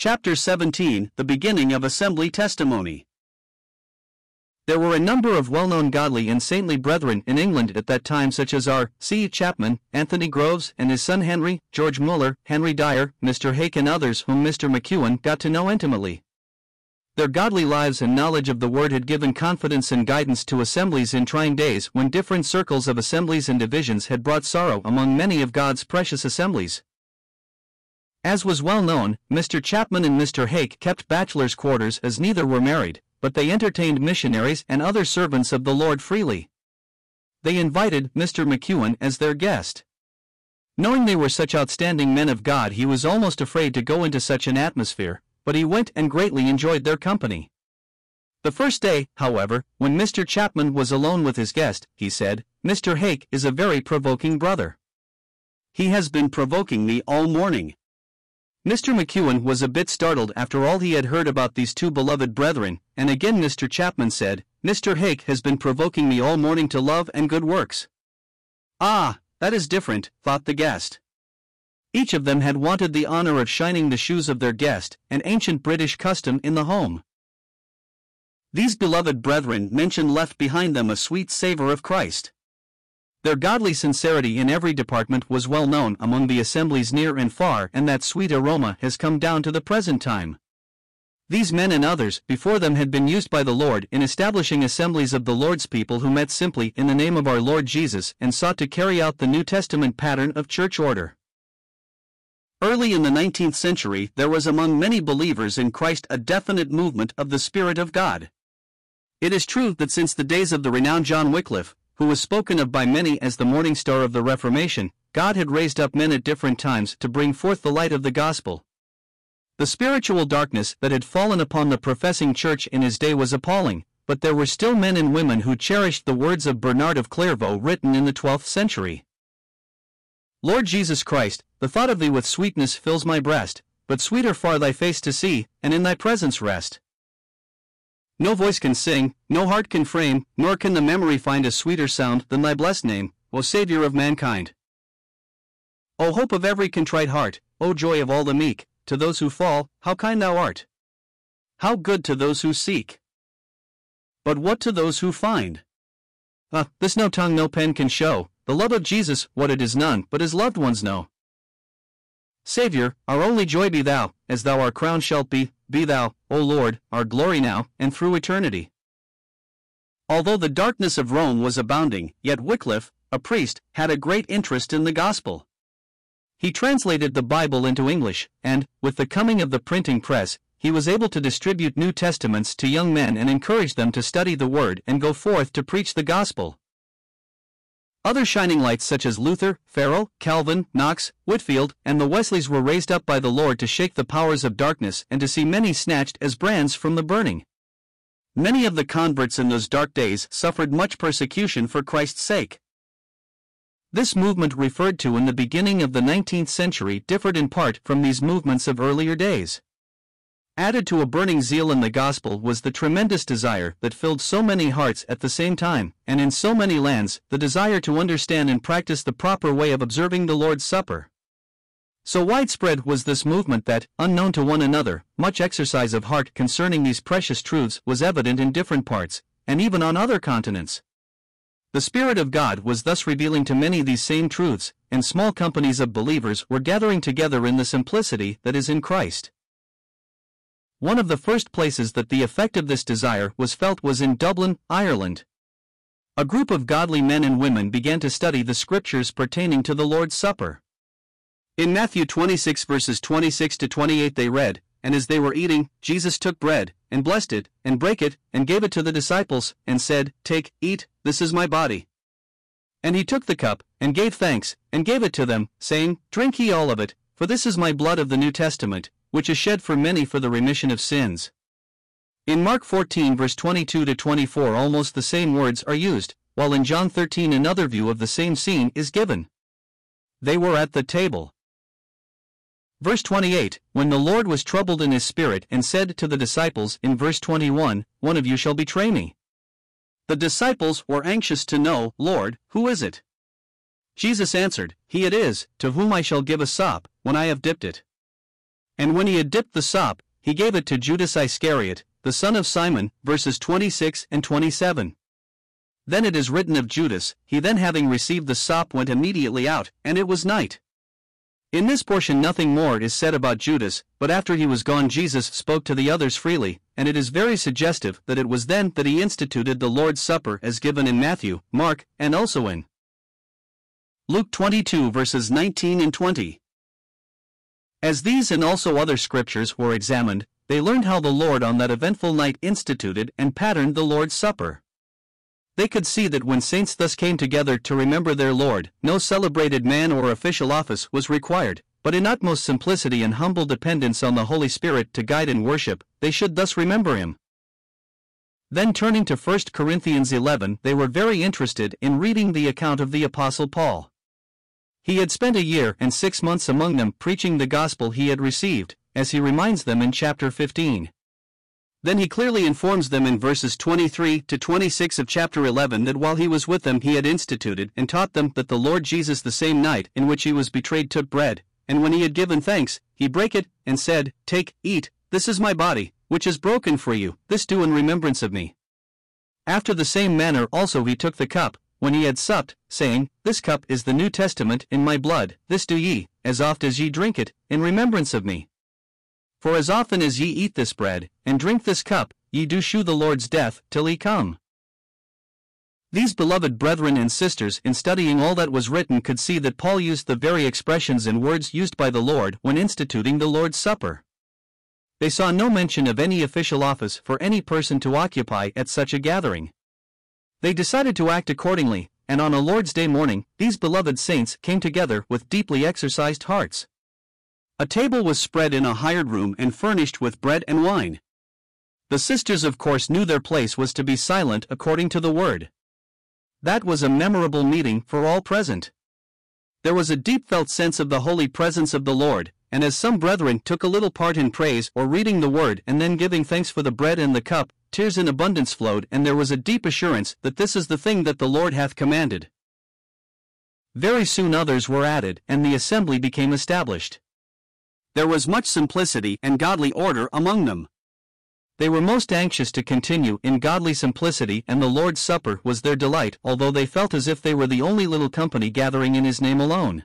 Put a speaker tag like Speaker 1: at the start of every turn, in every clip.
Speaker 1: Chapter 17 The Beginning of Assembly Testimony. There were a number of well known godly and saintly brethren in England at that time, such as R. C. Chapman, Anthony Groves and his son Henry, George Muller, Henry Dyer, Mr. Hake, and others whom Mr. McEwen got to know intimately. Their godly lives and knowledge of the Word had given confidence and guidance to assemblies in trying days when different circles of assemblies and divisions had brought sorrow among many of God's precious assemblies. As was well known, Mr. Chapman and Mr. Hake kept bachelor's quarters as neither were married, but they entertained missionaries and other servants of the Lord freely. They invited Mr. McEwen as their guest. Knowing they were such outstanding men of God, he was almost afraid to go into such an atmosphere, but he went and greatly enjoyed their company. The first day, however, when Mr. Chapman was alone with his guest, he said, Mr. Hake is a very provoking brother. He has been provoking me all morning. Mr. McEwen was a bit startled after all he had heard about these two beloved brethren, and again Mr. Chapman said, Mr. Hake has been provoking me all morning to love and good works. Ah, that is different, thought the guest. Each of them had wanted the honor of shining the shoes of their guest, an ancient British custom in the home. These beloved brethren mentioned left behind them a sweet savor of Christ. Their godly sincerity in every department was well known among the assemblies near and far, and that sweet aroma has come down to the present time. These men and others before them had been used by the Lord in establishing assemblies of the Lord's people who met simply in the name of our Lord Jesus and sought to carry out the New Testament pattern of church order. Early in the 19th century, there was among many believers in Christ a definite movement of the Spirit of God. It is true that since the days of the renowned John Wycliffe, who was spoken of by many as the morning star of the Reformation, God had raised up men at different times to bring forth the light of the gospel. The spiritual darkness that had fallen upon the professing church in his day was appalling, but there were still men and women who cherished the words of Bernard of Clairvaux written in the 12th century. Lord Jesus Christ, the thought of thee with sweetness fills my breast, but sweeter far thy face to see, and in thy presence rest. No voice can sing, no heart can frame, nor can the memory find a sweeter sound than thy blessed name, O Saviour of mankind. O hope of every contrite heart, O joy of all the meek, to those who fall, how kind thou art! How good to those who seek! But what to those who find? Ah, this no tongue no pen can show, the love of Jesus, what it is none but his loved ones know. Saviour, our only joy be thou, as thou our crown shalt be, be thou, O Lord, our glory now, and through eternity. Although the darkness of Rome was abounding, yet Wycliffe, a priest, had a great interest in the gospel. He translated the Bible into English, and, with the coming of the printing press, he was able to distribute New Testaments to young men and encourage them to study the Word and go forth to preach the gospel. Other shining lights such as Luther, Farel, Calvin, Knox, Whitefield, and the Wesleys were raised up by the Lord to shake the powers of darkness and to see many snatched as brands from the burning. Many of the converts in those dark days suffered much persecution for Christ's sake. This movement referred to in the beginning of the 19th century differed in part from these movements of earlier days. Added to a burning zeal in the gospel was the tremendous desire that filled so many hearts at the same time, and in so many lands, the desire to understand and practice the proper way of observing the Lord's Supper. So widespread was this movement that, unknown to one another, much exercise of heart concerning these precious truths was evident in different parts, and even on other continents. The Spirit of God was thus revealing to many these same truths, and small companies of believers were gathering together in the simplicity that is in Christ. One of the first places that the effect of this desire was felt was in Dublin, Ireland. A group of godly men and women began to study the scriptures pertaining to the Lord's Supper. In Matthew 26 verses 26 to 28 they read, And as they were eating, Jesus took bread, and blessed it, and brake it, and gave it to the disciples, and said, Take, eat, this is my body. And he took the cup, and gave thanks, and gave it to them, saying, Drink ye all of it, for this is my blood of the New Testament, which is shed for many for the remission of sins. In Mark 14 verse 22 to 24 almost the same words are used, while in John 13 another view of the same scene is given. They were at the table. Verse 28 When the Lord was troubled in his spirit and said to the disciples in verse 21, One of you shall betray me. The disciples were anxious to know, Lord, who is it? Jesus answered, He it is, to whom I shall give a sop, when I have dipped it. And when he had dipped the sop, he gave it to Judas Iscariot, the son of Simon, verses 26 and 27. Then it is written of Judas, he then having received the sop went immediately out, and it was night. In this portion nothing more is said about Judas, but after he was gone Jesus spoke to the others freely, and it is very suggestive that it was then that he instituted the Lord's Supper as given in Matthew, Mark, and also in Luke 22 verses 19 and 20. As these and also other scriptures were examined, they learned how the Lord on that eventful night instituted and patterned the Lord's Supper. They could see that when saints thus came together to remember their Lord, no celebrated man or official office was required, but in utmost simplicity and humble dependence on the Holy Spirit to guide and worship, they should thus remember Him. Then turning to 1 Corinthians 11, they were very interested in reading the account of the Apostle Paul. He had spent a year and six months among them preaching the gospel he had received, as he reminds them in chapter 15. Then he clearly informs them in verses 23 to 26 of chapter 11 that while he was with them he had instituted and taught them that the Lord Jesus the same night in which he was betrayed took bread, and when he had given thanks, he brake it, and said, Take, eat, this is my body, which is broken for you, this do in remembrance of me. After the same manner also he took the cup, when he had supped, saying, This cup is the New Testament in my blood, this do ye, as oft as ye drink it, in remembrance of me. For as often as ye eat this bread, and drink this cup, ye do shew the Lord's death till he come. These beloved brethren and sisters, in studying all that was written, could see that Paul used the very expressions and words used by the Lord when instituting the Lord's Supper. They saw no mention of any official office for any person to occupy at such a gathering. They decided to act accordingly, and on a Lord's Day morning, these beloved saints came together with deeply exercised hearts. A table was spread in a hired room and furnished with bread and wine. The sisters, of course, knew their place was to be silent according to the word. That was a memorable meeting for all present. There was a deep felt sense of the holy presence of the Lord, and as some brethren took a little part in praise or reading the word and then giving thanks for the bread and the cup, tears in abundance flowed, and there was a deep assurance that this is the thing that the Lord hath commanded. Very soon others were added, and the assembly became established. There was much simplicity and godly order among them. They were most anxious to continue in godly simplicity, and the Lord's Supper was their delight, although they felt as if they were the only little company gathering in His name alone.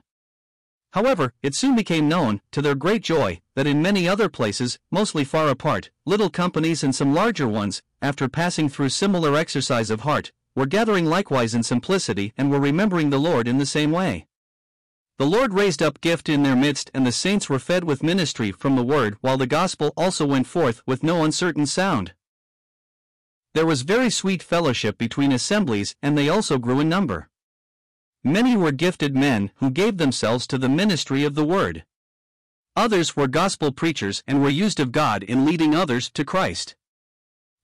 Speaker 1: However, it soon became known, to their great joy, that in many other places, mostly far apart, little companies and some larger ones, after passing through similar exercise of heart, were gathering likewise in simplicity and were remembering the Lord in the same way. The Lord raised up gift in their midst, and the saints were fed with ministry from the word, while the gospel also went forth with no uncertain sound. There was very sweet fellowship between assemblies, and they also grew in number. Many were gifted men who gave themselves to the ministry of the word. Others were gospel preachers and were used of God in leading others to Christ.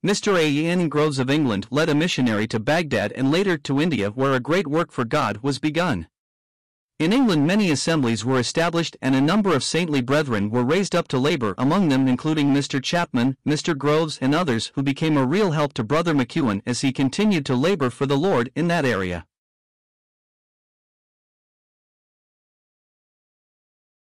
Speaker 1: Mr. A. N. Groves of England led a missionary to Baghdad and later to India, where a great work for God was begun. In England, many assemblies were established and a number of saintly brethren were raised up to labor, among them including Mr. Chapman, Mr. Groves, and others who became a real help to Brother McEwen as he continued to labor for the Lord in that area.